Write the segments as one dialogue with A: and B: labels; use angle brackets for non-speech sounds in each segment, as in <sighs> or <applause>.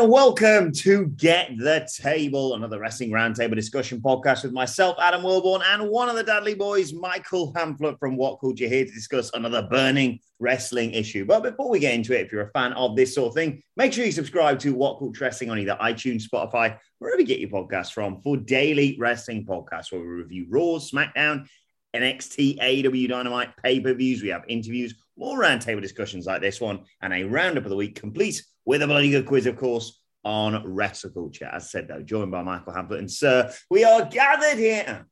A: and welcome to Get the Table, another wrestling roundtable discussion podcast with myself, Adam Wilborn, and one of the Dudley boys, Michael Hamflett from What Culture, here to discuss another burning wrestling issue. But before we get into it, if you're a fan of this sort of thing, make sure you subscribe to What Culture Wrestling on either iTunes, Spotify, wherever you get your podcasts from, for daily wrestling podcasts where we review Raw, SmackDown, NXT, AEW Dynamite, pay per views. We have interviews, more roundtable discussions like this one, and a roundup of the week complete with a bloody good quiz, of course, on wrestle culture. As I said, though, joined by Michael Hamflett. And, sir, we are gathered here.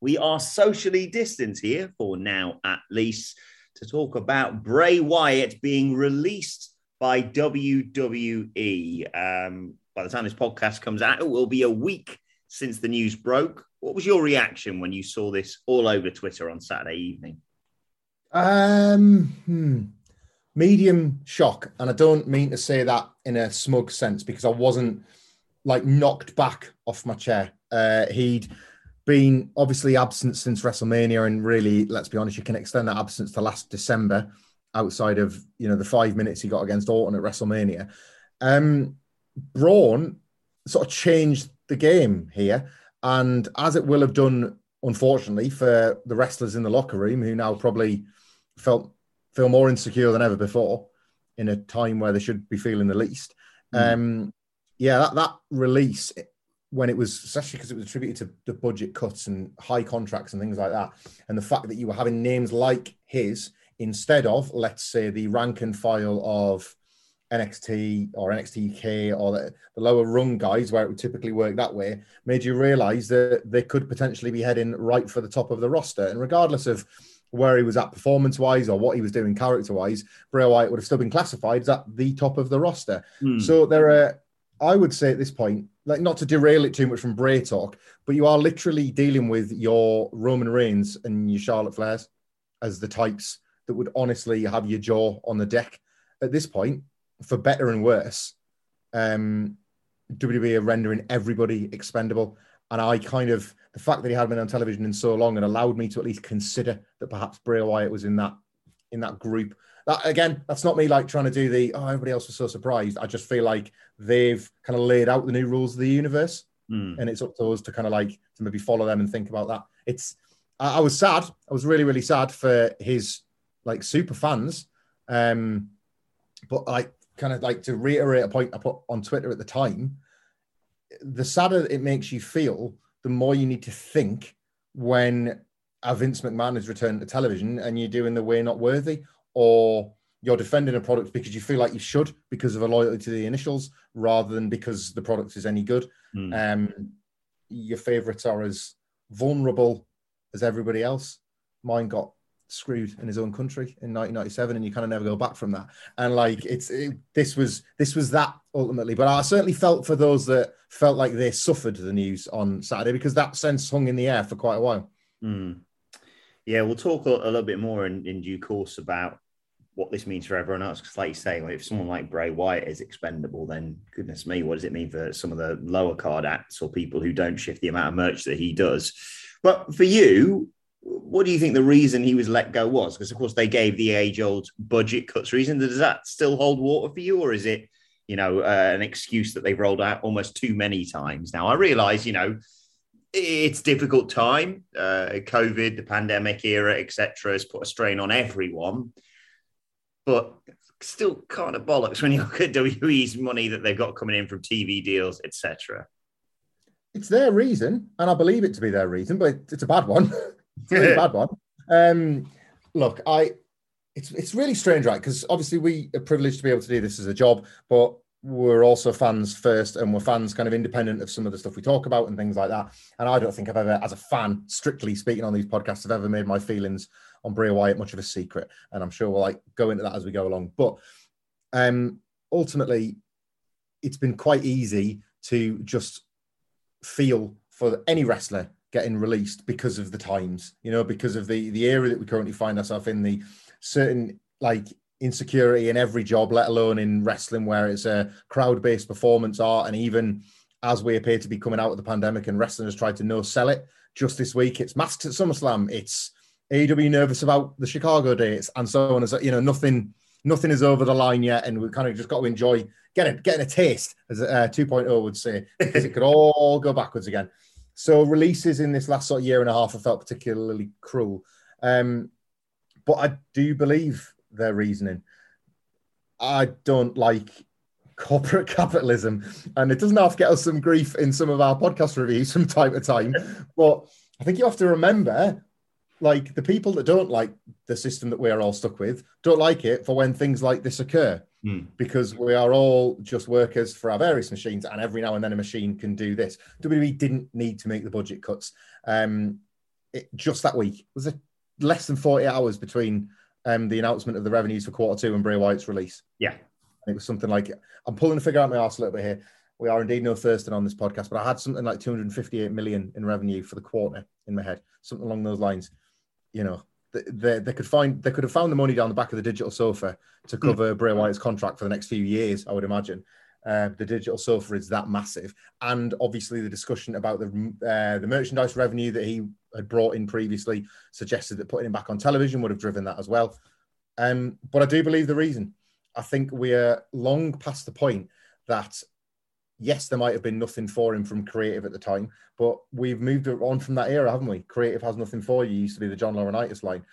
A: We are socially distanced here for now, at least, to talk about Bray Wyatt being released by WWE. Um, by the time this podcast comes out, it will be a week since the news broke. What was your reaction when you saw this all over Twitter on Saturday evening?
B: Um, hmm. medium shock, and I don't mean to say that in a smug sense because I wasn't like knocked back off my chair. Uh, he'd been obviously absent since WrestleMania, and really, let's be honest, you can extend that absence to last December, outside of you know the five minutes he got against Orton at WrestleMania. Um, Braun sort of changed the game here, and as it will have done, unfortunately, for the wrestlers in the locker room who now probably felt feel more insecure than ever before in a time where they should be feeling the least. Mm. Um, yeah, that, that release when it was especially because it was attributed to the budget cuts and high contracts and things like that, and the fact that you were having names like his instead of, let's say, the rank and file of NXT or NXT UK or the, the, lower rung guys, where it would typically work that way, made you realize that they could potentially be heading right for the top of the roster. And regardless of where he was at performance wise or what he was doing character wise, Bray Wyatt would have still been classified as at the top of the roster. Mm. So there are, I would say at this point, like not to derail it too much from Bray talk, but you are literally dealing with your Roman Reigns and your Charlotte Flairs as the types that would honestly have your jaw on the deck at this point, for better and worse. Um, WWE are rendering everybody expendable. And I kind of the fact that he hadn't been on television in so long and allowed me to at least consider that perhaps Bray Wyatt was in that in that group. That again, that's not me like trying to do the oh everybody else was so surprised. I just feel like they've kind of laid out the new rules of the universe, mm. and it's up to us to kind of like to maybe follow them and think about that. It's I, I was sad. I was really really sad for his like super fans, um, but like kind of like to reiterate a point I put on Twitter at the time the sadder it makes you feel, the more you need to think when a Vince McMahon is returned to television and you're doing the way not worthy, or you're defending a product because you feel like you should because of a loyalty to the initials rather than because the product is any good. Mm. Um, your favorites are as vulnerable as everybody else. Mine got screwed in his own country in 1997 and you kind of never go back from that. And like it's it, this was this was that ultimately. But i certainly felt for those that felt like they suffered the news on saturday because that sense hung in the air for quite a while.
A: Mm. yeah we'll talk a, a, little bit more in, in due course about what this means for everyone else because like you say if someone like bray wyatt is expendable then goodness me what does it mean for some of the lower card acts or people who don't shift the amount of merch that he does? But for you what do you think the reason he was let go was? Because of course they gave the age-old budget cuts reason. Does that still hold water for you, or is it you know, uh, an excuse that they've rolled out almost too many times now. I realize, you know, it's difficult time. Uh, COVID, the pandemic era, etc., has put a strain on everyone. But still kind of bollocks when you look at WWE's money that they've got coming in from TV deals, etc.
B: It's their reason, and I believe it to be their reason, but it's a bad one. <laughs> it's a really <laughs> bad one. Um, look, I it's it's really strange, right? Because obviously we are privileged to be able to do this as a job, but we're also fans first, and we're fans kind of independent of some of the stuff we talk about and things like that. And I don't think I've ever, as a fan, strictly speaking on these podcasts, have ever made my feelings on Bray Wyatt much of a secret. And I'm sure we'll like go into that as we go along. But um, ultimately, it's been quite easy to just feel for any wrestler getting released because of the times, you know, because of the the era that we currently find ourselves in, the certain like insecurity in every job, let alone in wrestling where it's a crowd-based performance art. And even as we appear to be coming out of the pandemic and wrestling has tried to no sell it, just this week it's masks at SummerSlam, it's AEW nervous about the Chicago dates and so on. As you know, nothing nothing is over the line yet, and we've kind of just got to enjoy getting getting a taste, as uh, 2.0 would say, because it could all go backwards again. So releases in this last sort of year and a half have felt particularly cruel. Um, but I do believe their reasoning. I don't like corporate <laughs> capitalism, and it doesn't have to get us some grief in some of our podcast reviews from time to time. But I think you have to remember, like the people that don't like the system that we are all stuck with, don't like it for when things like this occur, mm. because we are all just workers for our various machines, and every now and then a machine can do this. WWE didn't need to make the budget cuts. Um, it, just that week was it less than forty hours between um, the announcement of the revenues for quarter two and Bray Wyatt's release.
A: Yeah.
B: And it was something like, I'm pulling the figure out my arse a little bit here. We are indeed no Thurston on this podcast, but I had something like 258 million in revenue for the quarter in my head, something along those lines. You know, they, they could find they could have found the money down the back of the digital sofa to hmm. cover mm. Bray Wyatt's contract for the next few years, I would imagine. Uh, the digital sofa is that massive, and obviously the discussion about the uh, the merchandise revenue that he had brought in previously suggested that putting him back on television would have driven that as well. Um, but I do believe the reason. I think we are long past the point that yes, there might have been nothing for him from creative at the time, but we've moved on from that era, haven't we? Creative has nothing for you. Used to be the John Laurinaitis line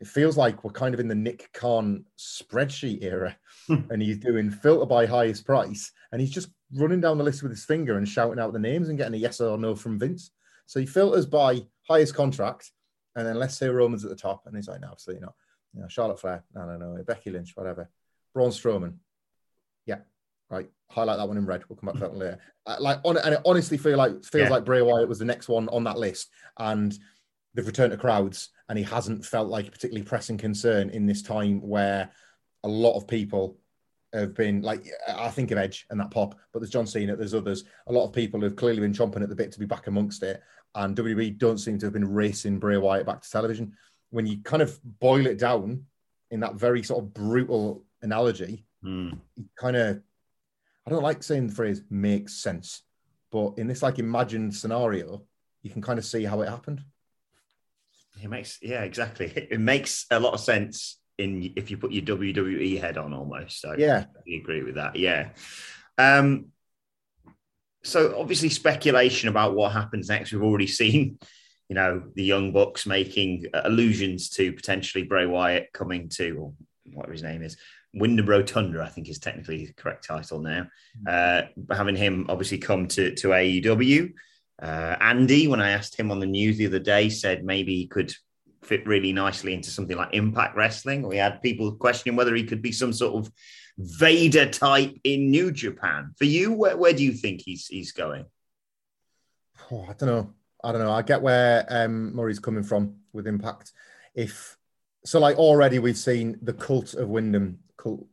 B: it feels like we're kind of in the Nick Khan spreadsheet era, hmm. and he's doing filter by highest price, and he's just running down the list with his finger and shouting out the names and getting a yes or no from Vince. So he filters by highest contract, and then let's say Roman's at the top, and he's like, no, absolutely not. You know, Charlotte Flair, no, no, no, Becky Lynch, whatever. Braun Strowman, yeah, right. Highlight that one in red. We'll come back to that one later. Uh, like, on, and it honestly feel like feels yeah. like Bray Wyatt was the next one on that list, and they've returned to crowds and he hasn't felt like a particularly pressing concern in this time where a lot of people have been like I think of Edge and that pop, but there's John Cena, there's others. A lot of people have clearly been chomping at the bit to be back amongst it, and WWE don't seem to have been racing Bray Wyatt back to television. When you kind of boil it down in that very sort of brutal analogy, mm. kind of I don't like saying the phrase makes sense, but in this like imagined scenario, you can kind of see how it happened.
A: It makes yeah, exactly. It makes a lot of sense in if you put your WWE head on almost. So
B: yeah,
A: I agree with that. Yeah. Um, so obviously speculation about what happens next. We've already <laughs> seen, you know, the Young Bucks making allusions to potentially Bray Wyatt coming to, or whatever his name is, Wyndham Rotunda, I think is technically the correct title now. Mm-hmm. Uh, having him obviously come to to AEW. Uh, Andy, when I asked him on the news the other day, said maybe he could fit really nicely into something like Impact Wrestling. We had people questioning whether he could be some sort of Vader type in New Japan. For you, where, where do you think he's he's going?
B: Oh, I don't know. I don't know. I get where um, Murray's coming from with Impact. If so, like already we've seen the cult of Wyndham, cult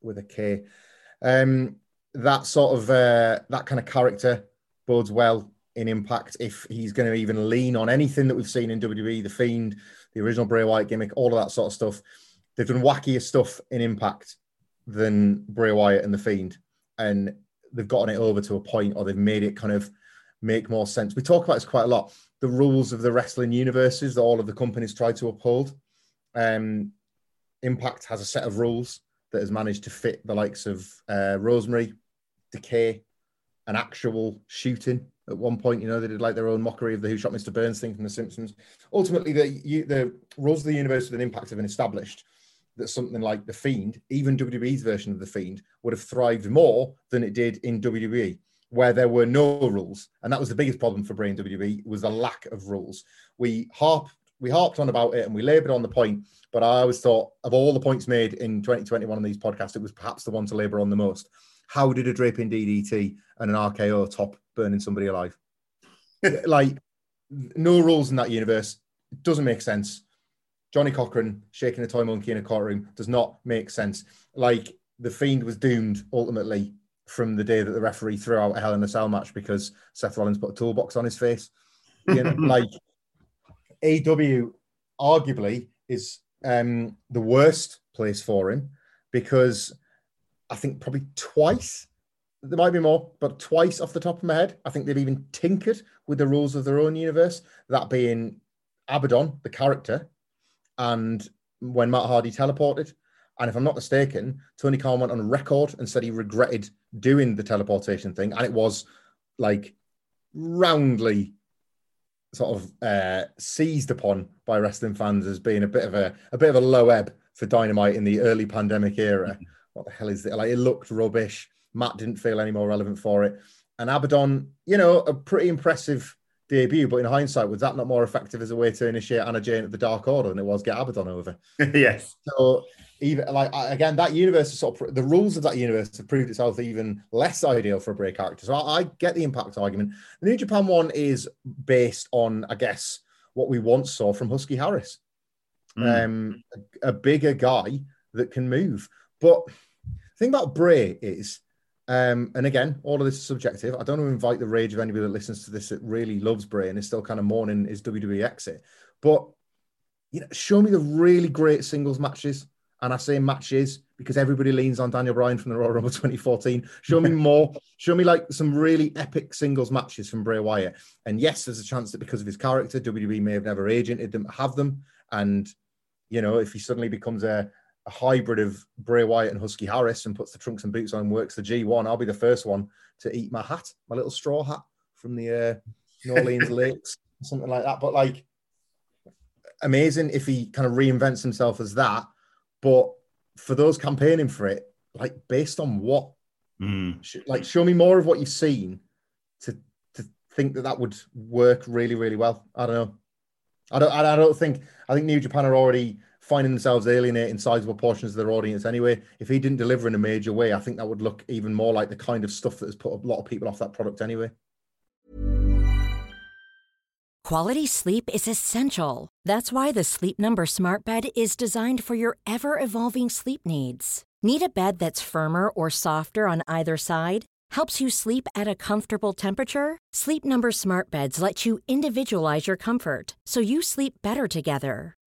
B: with a K. Um, that sort of uh, that kind of character bodes well in Impact if he's going to even lean on anything that we've seen in WWE, the Fiend, the original Bray Wyatt gimmick, all of that sort of stuff. They've done wackier stuff in Impact than Bray Wyatt and the Fiend, and they've gotten it over to a point, or they've made it kind of make more sense. We talk about this quite a lot. The rules of the wrestling universes that all of the companies try to uphold. Um, Impact has a set of rules that has managed to fit the likes of uh, Rosemary Decay, an actual shooting at one point. You know, they did like their own mockery of the Who Shot Mr. Burns thing from The Simpsons. Ultimately, the the rules of the universe with an impact have been established. That something like The Fiend, even WWE's version of The Fiend, would have thrived more than it did in WWE, where there were no rules, and that was the biggest problem for Brain WWE was the lack of rules. We harp we harped on about it and we laboured on the point, but I always thought of all the points made in 2021 on these podcasts, it was perhaps the one to labour on the most. How did a draping DDT and an RKO top burning somebody alive? <laughs> like, no rules in that universe. It doesn't make sense. Johnnie Cochran shaking a toy monkey in a courtroom does not make sense. Like, the Fiend was doomed ultimately from the day that the referee threw out a Hell in a Cell match because Seth Rollins put a toolbox on his face. You know, <laughs> like, AEW arguably is um, the worst place for him because I think probably twice, there might be more, but twice off the top of my head, I think they've even tinkered with the rules of their own universe, that being Abaddon, the character, and when Matt Hardy teleported. And if I'm not mistaken, Tony Khan went on record and said he regretted doing the teleportation thing. And it was like roundly sort of uh, seized upon by wrestling fans as being a bit of a a bit of a low ebb for Dynamite in the early pandemic era. Mm-hmm. What the hell is it? Like it looked rubbish. Matt didn't feel any more relevant for it. And Abaddon, you know, a pretty impressive debut, but in hindsight, was that not more effective as a way to initiate Anna Jay at the Dark Order than it was get Abaddon over? <laughs>
A: yes.
B: So even like again, that universe is sort of the rules of that universe have proved itself even less ideal for a break character. So I, I get the impact argument. The New Japan one is based on, I guess, what we once saw from Husky Harris, mm. um, a, a, bigger guy that can move. But the thing about Bray is, um, and again, all of this is subjective. I don't want to invite the rage of anybody that listens to this that really loves Bray and is still kind of mourning his WWE exit. But you know, show me the really great singles matches and I say matches because everybody leans on Daniel Bryan from the Royal Rumble 2014. Show me <laughs> more. Show me like some really epic singles matches from Bray Wyatt. And yes, there's a chance that because of his character, WWE may have never agented them, have them. And you know, if he suddenly becomes a, a hybrid of Bray Wyatt and Husky Harris and puts the trunks and boots on and works the G1, I'll be the first one to eat my hat, my little straw hat from the uh, New Orleans <laughs> Lakes, something like that. But like, amazing if he kind of reinvents himself as that but for those campaigning for it, like based on what, mm. like show me more of what you've seen to to think that that would work really really well. I don't know. I don't. I don't think. I think New Japan are already finding themselves alienating sizable portions of their audience anyway. If he didn't deliver in a major way, I think that would look even more like the kind of stuff that has put a lot of people off that product anyway.
C: Quality sleep is essential. That's why the Sleep Number Smart Bed is designed for your ever evolving sleep needs. Need a bed that's firmer or softer on either side? Helps you sleep at a comfortable temperature? Sleep Number Smart Beds let you individualize your comfort so you sleep better together.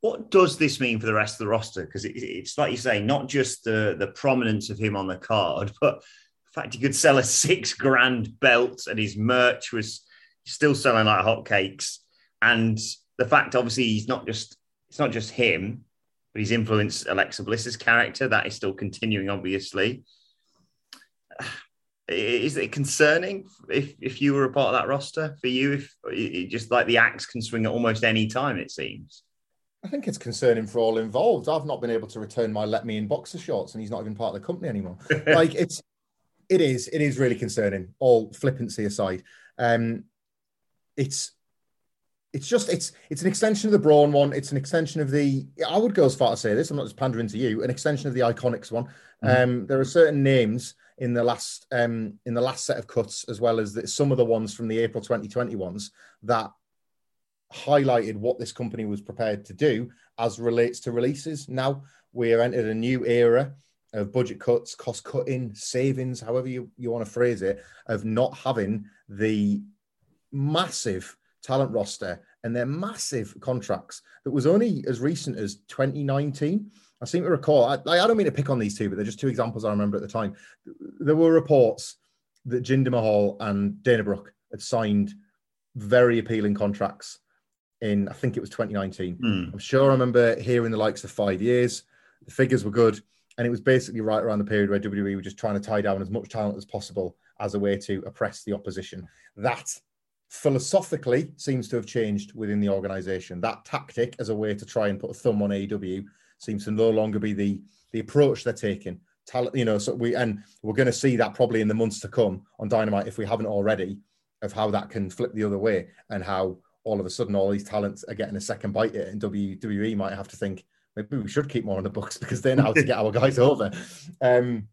A: What does this mean for the rest of the roster? Because it, it's like you say, not just the, the prominence of him on the card, <laughs> but the fact he could sell a six grand belt and his merch was still selling like hotcakes. And the fact, obviously, he's not just it's not just him, but he's influenced Alexa Bliss's character. That is still continuing, obviously. <sighs> Is it concerning if, if you were a part of that roster for you? If just like the axe can swing at almost any time, it seems.
B: I think it's concerning for all involved. I've not been able to return my let me in boxer shorts, and he's not even part of the company anymore. <laughs> like it's, it is, it is really concerning. All flippancy aside, um, it's it's just it's it's an extension of the Braun one. It's an extension of the. I would go as far to say this. I'm not just pandering to you. An extension of the Iconics one. Mm-hmm. Um, there are certain names in the last um, in the last set of cuts, as well as the, some of the ones from the April 2020 ones that highlighted what this company was prepared to do as relates to releases. Now we are entered a new era of budget cuts, cost cutting, savings, however you, you want to phrase it, of not having the massive talent roster and their massive contracts that was only as recent as 2019. I seem to recall, I, I don't mean to pick on these two, but they're just two examples I remember at the time. There were reports that Jinder Mahal and Dana Brooke had signed very appealing contracts in, I think it was 2019. Mm. I'm sure I remember hearing the likes of five years. The figures were good. And it was basically right around the period where WWE were just trying to tie down as much talent as possible as a way to oppress the opposition. That philosophically seems to have changed within the organization. That tactic as a way to try and put a thumb on AEW seems to no longer be the the approach they're taking. Talent, you know, so we and we're going to see that probably in the months to come on Dynamite if we haven't already, of how that can flip the other way and how all of a sudden all these talents are getting a second bite at it, and WWE might have to think maybe we should keep more on the books <laughs> because they know how to get our guys over. Um,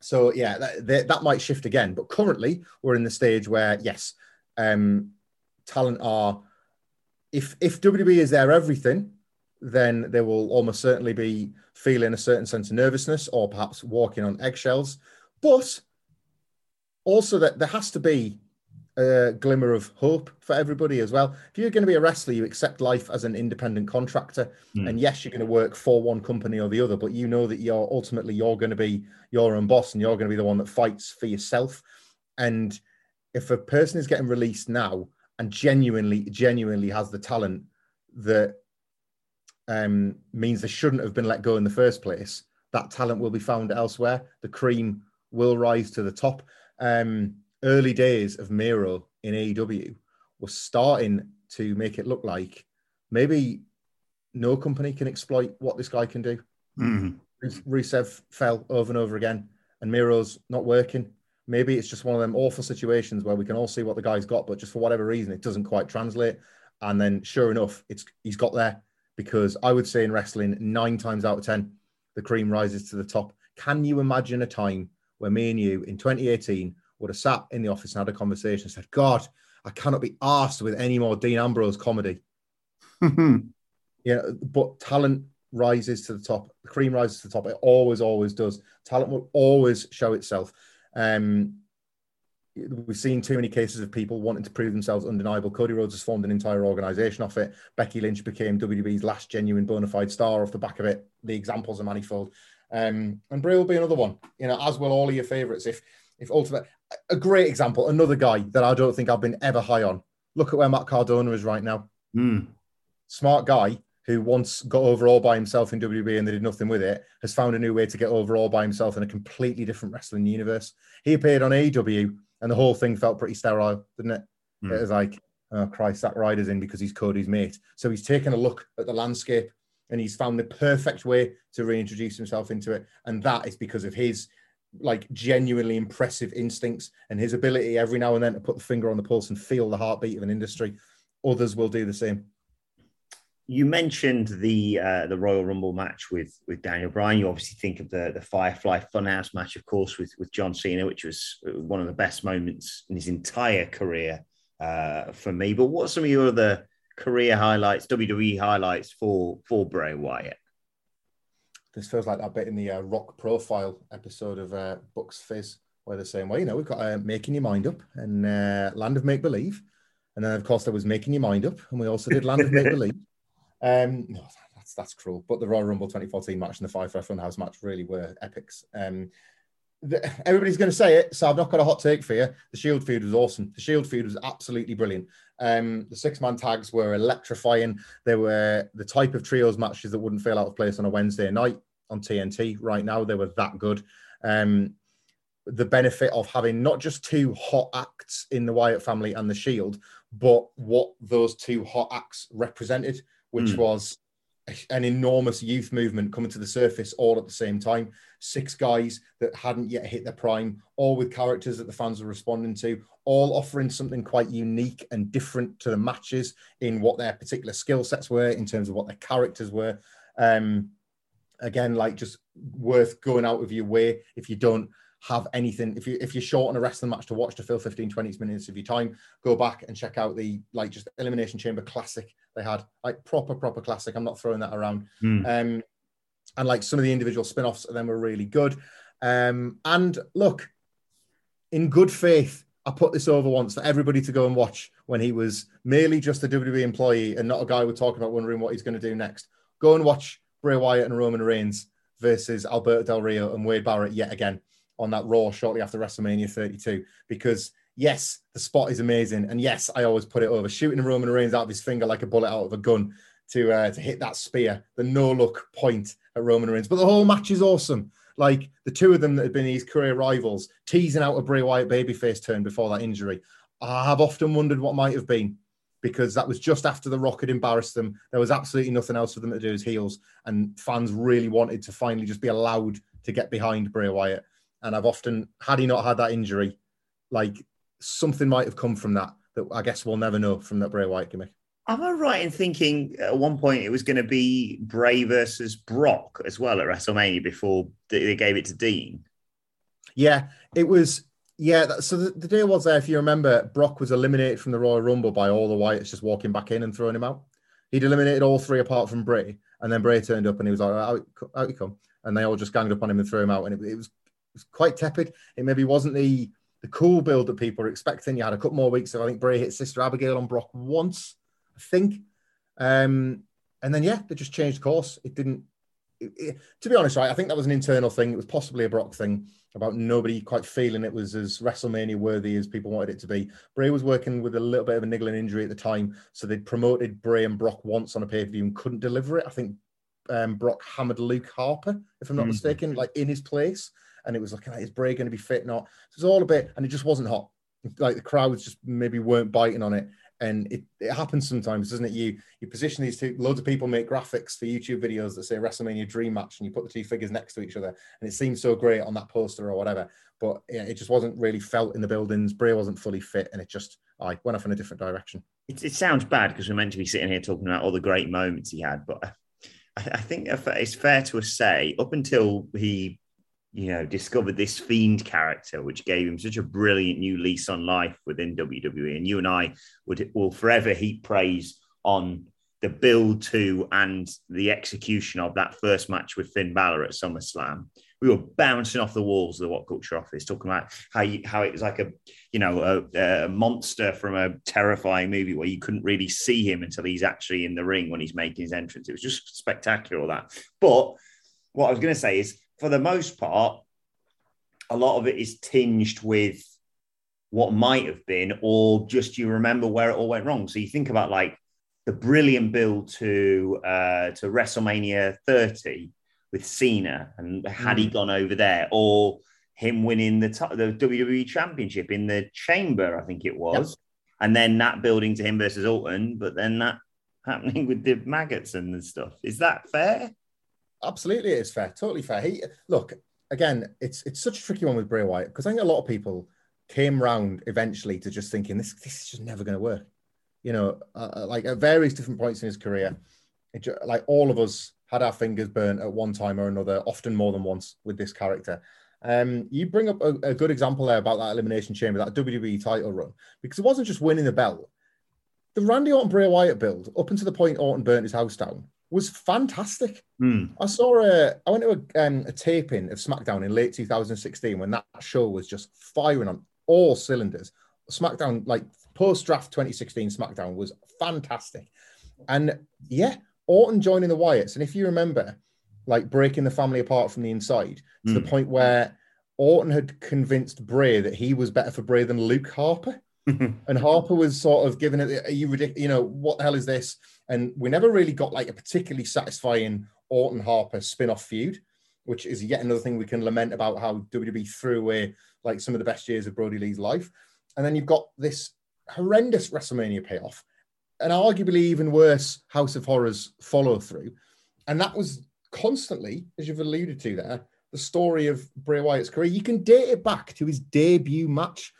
B: so yeah, that, that might shift again, but currently we're in the stage where yes, um, talent are if if WWE is their everything, then they will almost certainly be feeling a certain sense of nervousness or perhaps walking on eggshells. But also that there has to be a glimmer of hope for everybody as well. If you're going to be a wrestler, you accept life as an independent contractor, mm. and yes, you're going to work for one company or the other, but you know that you're ultimately you're going to be your own boss and you're going to be the one that fights for yourself. And if a person is getting released now and genuinely, genuinely has the talent that um, means they shouldn't have been let go in the first place, that talent will be found elsewhere. The cream will rise to the top. Um, early days of Miro in AEW was starting to make it look like maybe no company can exploit what this guy can do. Mm-hmm. Rusev fell over and over again, and Miro's not working. Maybe it's just one of them awful situations where we can all see what the guy's got, but just for whatever reason, it doesn't quite translate. And then, sure enough, it's he's got there because I would say in wrestling, nine times out of ten, the cream rises to the top. Can you imagine a time where me and you in 2018 would have sat in the office and had a conversation and said, God, I cannot be asked with any more Dean Ambrose comedy. <laughs> yeah, but talent rises to the top. The cream rises to the top. It always, always does. Talent will always show itself. Um, we've seen too many cases of people wanting to prove themselves undeniable. Cody Rhodes has formed an entire organization off it. Becky Lynch became WWE's last genuine bona fide star off the back of it. The examples are manifold. Um, and Bray will be another one, you know, as will all of your favorites. If if ultimate, a great example, another guy that I don't think I've been ever high on. Look at where Matt Cardona is right now. Mm. Smart guy, who once got over all by himself in WWE and they did nothing with it, has found a new way to get over all by himself in a completely different wrestling universe. He appeared on AEW and the whole thing felt pretty sterile, didn't it? Mm. It was like, oh Christ, that rider's in because he's Cody's mate. So he's taken a look at the landscape and he's found the perfect way to reintroduce himself into it. And that is because of his like genuinely impressive instincts and his ability every now and then to put the finger on the pulse and feel the heartbeat of an industry. Others will do the same.
A: you mentioned the uh, the Royal Rumble match with with Daniel Bryan. You obviously think of the the Firefly Funhouse match, of course, with with John Cena, which was one of the best moments in his entire career uh, for me. But what are some of your other career highlights, WWE highlights for for Bray Wyatt?
B: This feels like that bit in the uh, Rock Profile episode of uh, Bucks Fizz, where they're saying, "Well, you know, we've got uh, Making Your Mind Up and uh, Land of Make Believe." And then, of course, there was Making Your Mind Up, and we also did Land of Make Believe. <laughs> Um, no, that's that's cruel. But the Royal Rumble 2014 match and the Firefly Funhouse match really were epics. Um, everybody's going to say it, so I've not got a hot take for you. The Shield feud was awesome. The Shield feud was absolutely brilliant. Um, the six man tags were electrifying. They were the type of trios matches that wouldn't feel out of place on a Wednesday night on TNT. Right now, they were that good. Um, the benefit of having not just two hot acts in the Wyatt family and the Shield, but what those two hot acts represented which mm. was an enormous youth movement coming to the surface all at the same time. Six guys that hadn't yet hit their prime, all with characters that the fans were responding to, all offering something quite unique and different to the matches in what their particular skill sets were, in terms of what their characters were. Um, again, like just worth going out of your way if you don't have anything. If you if you're short on a wrestling match to watch to fill 15 20 minutes of your time go back and check out the like just elimination chamber classic they had. Like proper proper classic. I'm not throwing that around. Mm. um and like some of the individual spin-offs of them were really good. Um and look in good faith I put this over once for everybody to go and watch when he was merely just a WWE employee and not a guy we're talking about wondering what he's going to do next. Go and watch Bray Wyatt and Roman Reigns versus Alberto Del Rio and Wade Barrett yet again on that Raw shortly after WrestleMania 32 because yes, the spot is amazing, and yes, I always put it over shooting Roman Reigns out of his finger like a bullet out of a gun to uh, to hit that spear, the no look point at Roman Reigns. But the whole match is awesome. Like the two of them that have been his career rivals, teasing out a Bray Wyatt babyface turn before that injury. I have often wondered what might have been because that was just after The Rock had embarrassed them. There was absolutely nothing else for them to do as heels, and fans really wanted to finally just be allowed to get behind Bray Wyatt. And I've often, had he not had that injury, like something might have come from that that I guess we'll never know from that Bray Wyatt gimmick.
A: Am I right in thinking at one point it was going to be Bray versus Brock as well at WrestleMania before they gave it to Dean?
B: Yeah, it was. Yeah, so the, the deal was there. If you remember, Brock was eliminated from the Royal Rumble by all the Wyatts just walking back in and throwing him out. He'd eliminated all three apart from Bray, and then Bray turned up and he was like, "Out, out you come!" And they all just ganged up on him and threw him out. And it, it was was quite tepid. It maybe wasn't the the cool build that people were expecting. You had a couple more weeks of I think Bray hit Sister Abigail on Brock once, I think, um, and then yeah, they just changed course. It didn't. It, it, to be honest, right, I think that was an internal thing. It was possibly a Brock thing about nobody quite feeling it was as WrestleMania worthy as people wanted it to be. Bray was working with a little bit of a niggling injury at the time, so they promoted Bray and Brock once on a pay per view and couldn't deliver it. I think um, Brock hammered Luke Harper, if I'm not mm-hmm. mistaken, like in his place and it was looking like is Bray going to be fit? Not. So it's all a bit, and it just wasn't hot. Like the crowds just maybe weren't biting on it, and it, it happens sometimes, doesn't it? You you position these two. Loads of people make graphics for YouTube videos that say WrestleMania Dream Match, and you put the two figures next to each other, and it seems so great on that poster or whatever. But yeah, it just wasn't really felt in the buildings. Bray wasn't fully fit, and it just I went off in a different direction.
A: It, it sounds bad because we're meant to be sitting here talking about all the great moments he had, but I, I think it's fair to say up until he you know, discovered this fiend character, which gave him such a brilliant new lease on life within WWE. And you and I would will forever heap praise on the build to and the execution of that first match with Finn Balor at SummerSlam. We were bouncing off the walls of the What Culture office, talking about how you, how it was like a you know a, a monster from a terrifying movie where you couldn't really see him until he's actually in the ring when he's making his entrance. It was just spectacular, all that. But what I was going to say is for the most part, a lot of it is tinged with what might have been, or just you remember where it all went wrong. So you think about like the brilliant build to uh, to WrestleMania 30 with Cena, and had mm. he gone over there, or him winning the t- the WWE Championship in the Chamber, I think it was, yep. and then that building to him versus Orton, but then that happening <laughs> with the maggots and the stuff. Is that fair?
B: Absolutely, it's fair. Totally fair. He look again. It's it's such a tricky one with Bray Wyatt because I think a lot of people came round eventually to just thinking this this is just never going to work. You know, uh, uh, like at various different points in his career, It, like all of us had our fingers burnt at one time or another, often more than once with this character. Um, you bring up a, a, good example there about that elimination chamber, that WWE title run, because it wasn't just winning the belt. The Randy Orton Bray Wyatt build, up until the point Orton burnt his house down, was fantastic.
A: Mm.
B: I saw a, I went to a, um, a taping of SmackDown in late 2016 when that show was just firing on all cylinders. SmackDown, like post draft 2016 SmackDown, was fantastic. And yeah, Orton joining the Wyatts. And if you remember, like breaking the family apart from the inside to mm. the hmm. point where Orton had convinced Bray that he was better for Bray than Luke Harper. <laughs> and Harper was sort of giving it, are you ridiculous? You know, what the hell is this? And we never really got like a particularly satisfying Orton Harper spin off feud, which is yet another thing we can lament about how WWE threw away like some of the best years of Brodie Lee's life. And then you've got this horrendous WrestleMania payoff, and arguably even worse House of Horrors follow through. And that was constantly, as you've alluded to there, the story of Bray Wyatt's career. You can date it back to his debut match.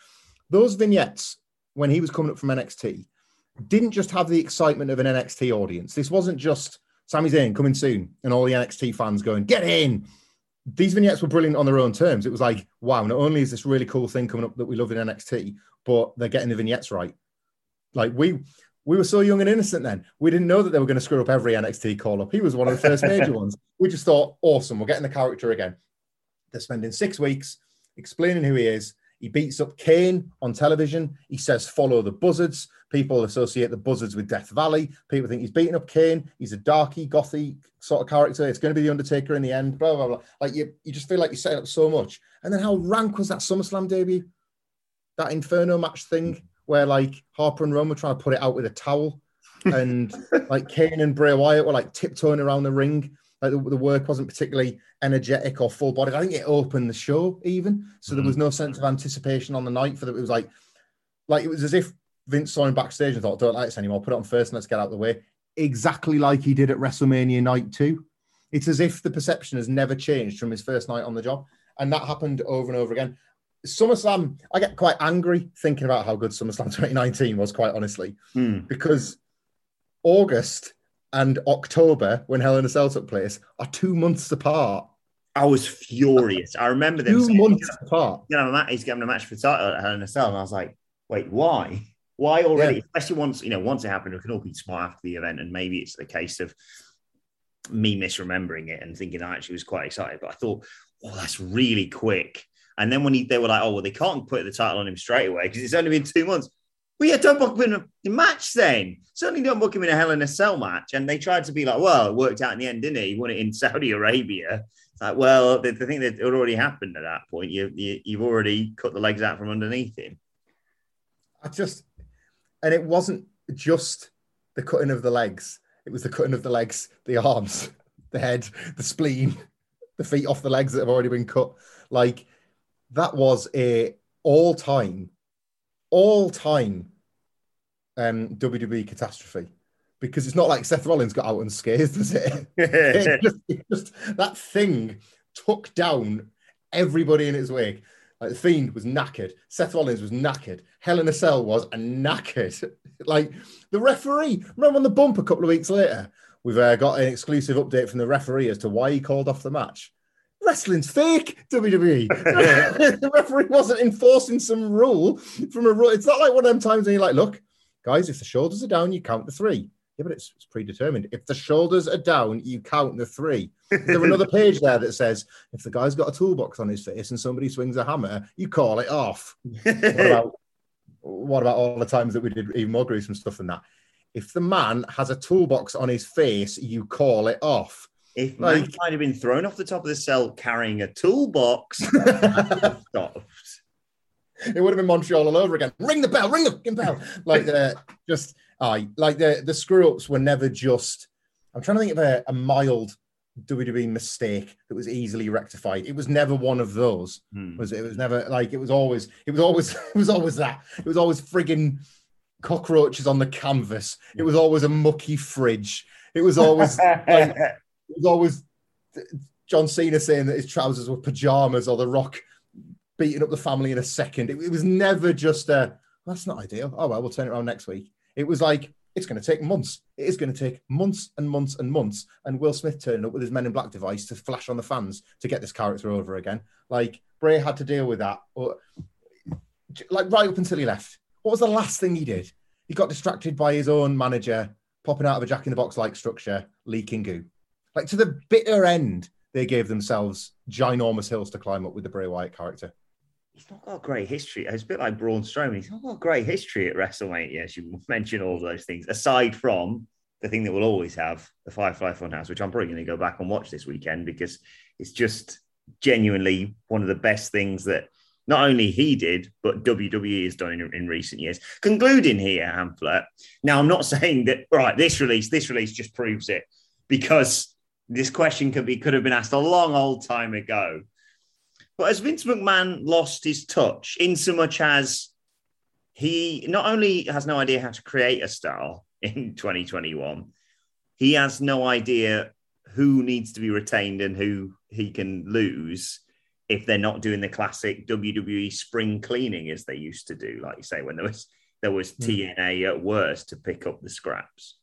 B: Those vignettes when he was coming up from NXT didn't just have the excitement of an NXT audience. This wasn't just Sami Zayn coming soon and all the NXT fans going, get in. These vignettes were brilliant on their own terms. It was like, wow, not only is this really cool thing coming up that we love in NXT, but they're getting the vignettes right. Like we we were so young and innocent then. We didn't know that they were going to screw up every NXT call up. He was one of the first major <laughs> ones. We just thought, awesome, we're getting the character again. They're spending six weeks explaining who he is. He beats up Kane on television. He says, follow the buzzards. People associate the buzzards with Death Valley. People think he's beating up Kane. He's a darky, gothy sort of character. It's going to be the Undertaker in the end, blah, blah, blah. Like you, you just feel like you're setting up so much. And then how rank was that SummerSlam debut? That Inferno match thing where like Harper and were trying to put it out with a towel, and like Kane and Bray Wyatt were like tiptoeing around the ring. Like the, the, work wasn't particularly energetic or full bodied. I think it opened the show even, so there was no sense of anticipation on the night for that. It was like, like it was as if Vince saw him backstage and thought, "Don't like this anymore. Put it on first and let's get out of the way." Exactly like he did at WrestleMania Night Two. It's as if the perception has never changed from his first night on the job, and that happened over and over again. SummerSlam, I get quite angry thinking about how good SummerSlam <laughs> 2019 was, quite honestly,
A: mm.
B: because August and October, when Hell in a Cell took place, are two months apart.
A: I was furious. I remember them
B: two saying, months he's
A: apart. You know, he's getting a match for the title at Hell in a Cell, and I was like, wait, why? Why already? Yeah. Especially once you know, once it happened, we can all be smart after the event, and maybe it's the case of me misremembering it and thinking I actually was quite excited. But I thought, oh, that's really quick. And then when he, they were like, oh, well, they can't put the title on him straight away because it's only been two months. Well, yeah, don't book him in a match then. Certainly don't book him in a Hell in a Cell match. And they tried to be like, well, it worked out in the end, didn't it? He won it in <laughs> Saudi Arabia. It's like, well, the, the thing that had already happened at that point, you, you, you've already cut the legs out from underneath him.
B: I just, and it wasn't just the cutting of the legs. It was the cutting of the legs, the arms, <laughs> the head, the spleen, <laughs> the feet off the legs that have already been cut. Like that was a all-time, all-time um, WWE catastrophe because it's not like Seth Rollins got out unscathed, does it? <laughs> it, just, it just, that thing took down everybody in its wake. Like the Fiend was knackered, Seth Rollins was knackered, Hell in a Cell was a knackered. <laughs> like the referee, remember on the bump a couple of weeks later, we've uh, got an exclusive update from the referee as to why he called off the match wrestling's fake, WWE. <laughs> the referee wasn't enforcing some rule from a rule. It's not like one of them times when you're like, look, guys, if the shoulders are down, you count the three. Yeah, but it's, it's predetermined. If the shoulders are down, you count the three. There's another <laughs> page there that says if the guy's got a toolbox on his face and somebody swings a hammer, you call it off. what, about, <laughs> what about all the times that we did even more gruesome stuff than that? If the man has a toolbox on his face, you call it off.
A: If like, might have been thrown off the top of the cell carrying a toolbox, <laughs>
B: stopped. It would have been Montreal all over again. Ring the bell, ring the fucking bell. Like the just I like the the screw ups were never just. I'm trying to think of a, a mild WWE mistake that was easily rectified. It was never one of those. Hmm. Was it? it was never like it was always it was always <laughs> it was always that. It was always frigging cockroaches on the canvas. It was always a mucky fridge. It was always <laughs> like it was always John Cena saying that his trousers were pajamas or The Rock beating up the family in a second. It, it was never just a, that's not ideal. Oh, well, we'll turn it around next week. It was like it's going to take months. It is going to take months and months and months. And Will Smith turning up with his Men in Black device to flash on the fans to get this character over again. Like Bray had to deal with that, or like right up until he left. What was the last thing he did? He got distracted by his own manager popping out of a Jack in the Box like structure, leaking goo. Like to the bitter end, they gave themselves ginormous hills to climb up with the Bray Wyatt character
A: he's not got a great history. It's a bit like Braun Strowman. He's not got a great history at WrestleMania, as you <laughs> mentioned all those things, aside from the thing that we'll always have the Firefly Funhouse, which I'm probably going to go back and watch this weekend because it's just genuinely one of the best things that not only he did, but WWE has done in, in recent years. Concluding here, Hamflett. Now, I'm not <laughs> saying that, right, this release, this release just proves it because this question could be could have been asked a long old time ago. But has Vince McMahon lost his touch in so much as he not only has no idea how to create a star <laughs> in 2021, he has no idea who needs to be retained and who he can lose if they're not doing the classic WWE spring cleaning as they used to do, like you say, when there was there was TNA hmm. at worst to pick up the scraps.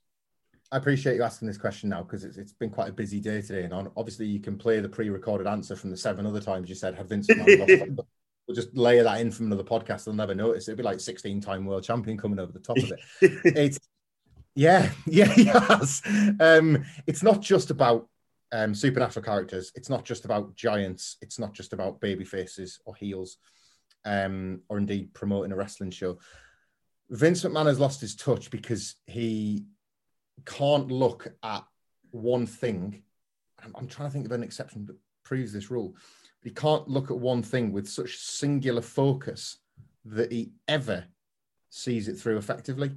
B: I appreciate you asking this question now because it's, it's been quite a busy day today. And on, obviously, you can play the pre recorded answer from the seven other times you said, Have Vince <laughs> We'll just layer that in from another podcast. They'll never notice. It'll be like 16 time world champion coming over the top of it. <laughs> it's, yeah, <laughs> yeah, yes. Um, it's not just about um, supernatural characters. It's not just about giants. It's not just about baby faces or heels, um, or indeed promoting a wrestling show. Vince McMahon has lost his touch because he can't look at one thing. I'm, I'm trying to think of an exception that proves this rule. But he can't look at one thing with such singular focus that he ever sees it through effectively.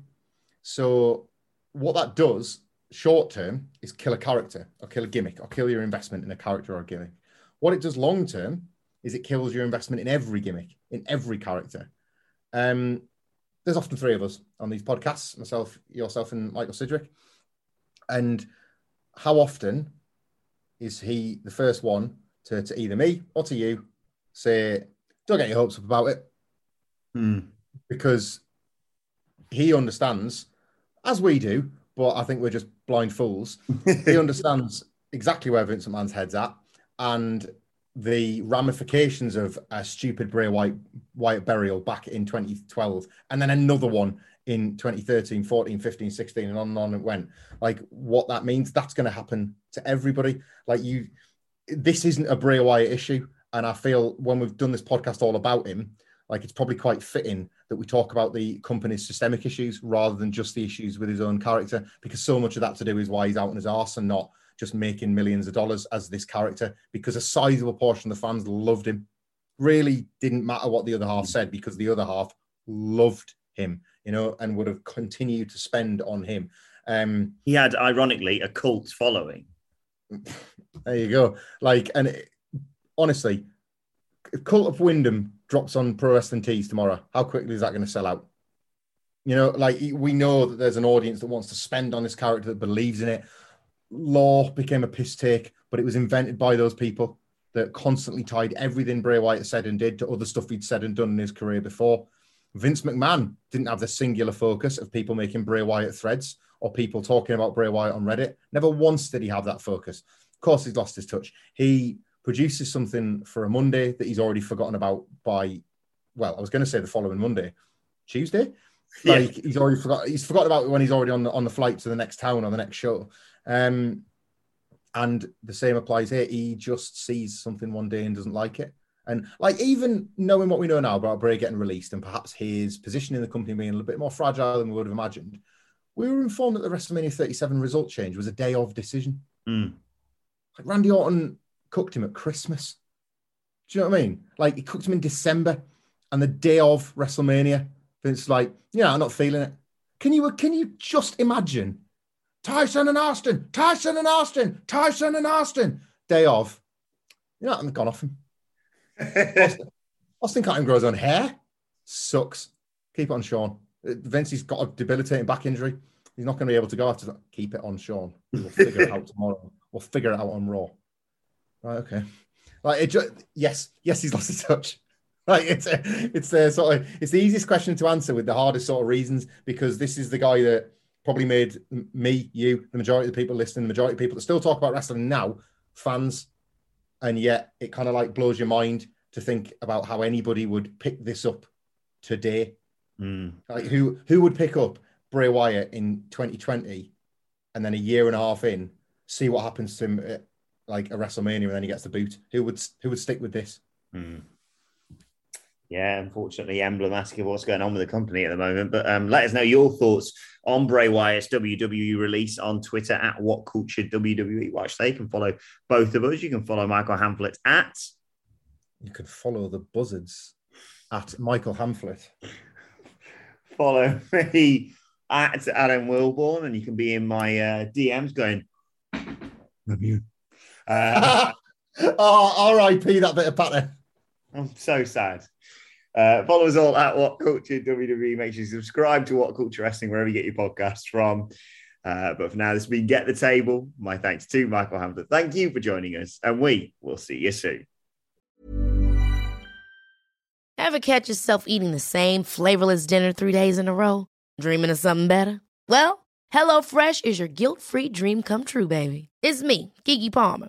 B: So, what that does short term is kill a character or kill a gimmick or kill your investment in a character or a gimmick. What it does long term is it kills your investment in every gimmick, in every character. Um, there's often three of us on these podcasts myself, yourself, and Michael Sidgwick. And how often is he the first one to, to either me or to you say, don't get your hopes up about it?
A: Hmm.
B: Because he understands, as we do, but I think we're just blind fools. <laughs> he understands exactly where Vince McMahon's head's at and the ramifications of a stupid Bray White, Wyatt burial back in 2012, and then another one in 2013, 14, 15, 16, and on and on it went. Like what that means, that's going to happen to everybody. Like you, this isn't a Bray Wyatt issue. And I feel when we've done this podcast all about him, like it's probably quite fitting that we talk about the company's systemic issues rather than just the issues with his own character, because so much of that to do is why he's out on his arse and not just making millions of dollars as this character, because a sizable portion of the fans loved him. Really didn't matter what the other half said because the other half loved him you know, and would have continued to spend on him. Um,
A: he had, ironically, a cult following. <laughs>
B: There you go. Like, and it, honestly, if Cult of Windham drops on Pro Wrestling Tees tomorrow, how quickly is that going to sell out? You know, like we know that there's an audience that wants to spend on this character that believes in it. Lore became a piss take, but it was invented by those people that constantly tied everything Bray Wyatt said and did to other stuff he'd said and done in his career before. Vince McMahon didn't have the singular focus of people making Bray Wyatt threads or people talking about Bray Wyatt on Reddit. Never once did he have that focus. Of course, he's lost his touch. He produces something for a Monday that he's already forgotten about by, well, I was going to say the following Monday, Tuesday. <laughs> Like yeah. he's already forgot. He's forgotten about when he's already on the on the flight to the next town or the next show. Um, and the same applies here. He just sees something one day and doesn't like it. And like even knowing what we know now about Bray getting released and perhaps his position in the company being a little bit more fragile than we would have imagined, we were informed that the WrestleMania 37 result change was a day of decision.
A: Mm.
B: Like Randy Orton cooked him at Christmas. Do you know what I mean? Like he cooked him in December and the day of WrestleMania, Vince like, yeah, I'm not feeling it. Can you can you just imagine Tyson and Austin, Tyson and Austin, Tyson and Austin, day of? You know, I'm gone off him. Austin, Austin can't even grow his own hair. Sucks. Keep it on Shawn. Vincey's got a debilitating back injury. He's not going to be able to go after that. Keep it on Shawn. We'll <laughs> figure it out tomorrow. We'll figure it out on Raw. Right, okay. Like it just, yes, yes, he's lost his touch. <laughs> Like it's a, it's a sort of it's the easiest question to answer with the hardest sort of reasons because this is the guy that probably made me, you, the majority of the people listening, the majority of people that still talk about wrestling now, fans. And yet it kind of like blows your mind to think about how anybody would pick this up today.
A: Mm.
B: Like who who would pick up Bray Wyatt in 2020 and then a year and a half in, see what happens to him at like a WrestleMania and then he gets the boot? Who would who would stick with this?
A: Mm. Yeah, unfortunately, emblematic of what's going on with the company at the moment. But um, let us know your thoughts on Bray Wyatt's WWE release on Twitter at What Culture WWE. Watch they can follow both of us. You can follow Michael Hamflett at.
B: You can follow the buzzards at Michael Hamflett. <laughs>
A: follow me at Adam Wilbourn, and you can be in my uh, DMs going. Love you. <laughs> Uh,
B: oh, R.I.P. that bit of pattern.
A: I'm so sad. Uh, follow us all at What Culture WWE. Make sure you subscribe to What Culture Wrestling wherever you get your podcasts from. Uh, but for now, this has been Get the Table. My thanks to Michael Hamflett. Thank you for joining us, and we will see you soon.
D: Ever catch yourself eating the same flavorless dinner three days in a row? Dreaming of something better? Well, HelloFresh is your guilt free dream come true, baby. It's me, Keke Palmer.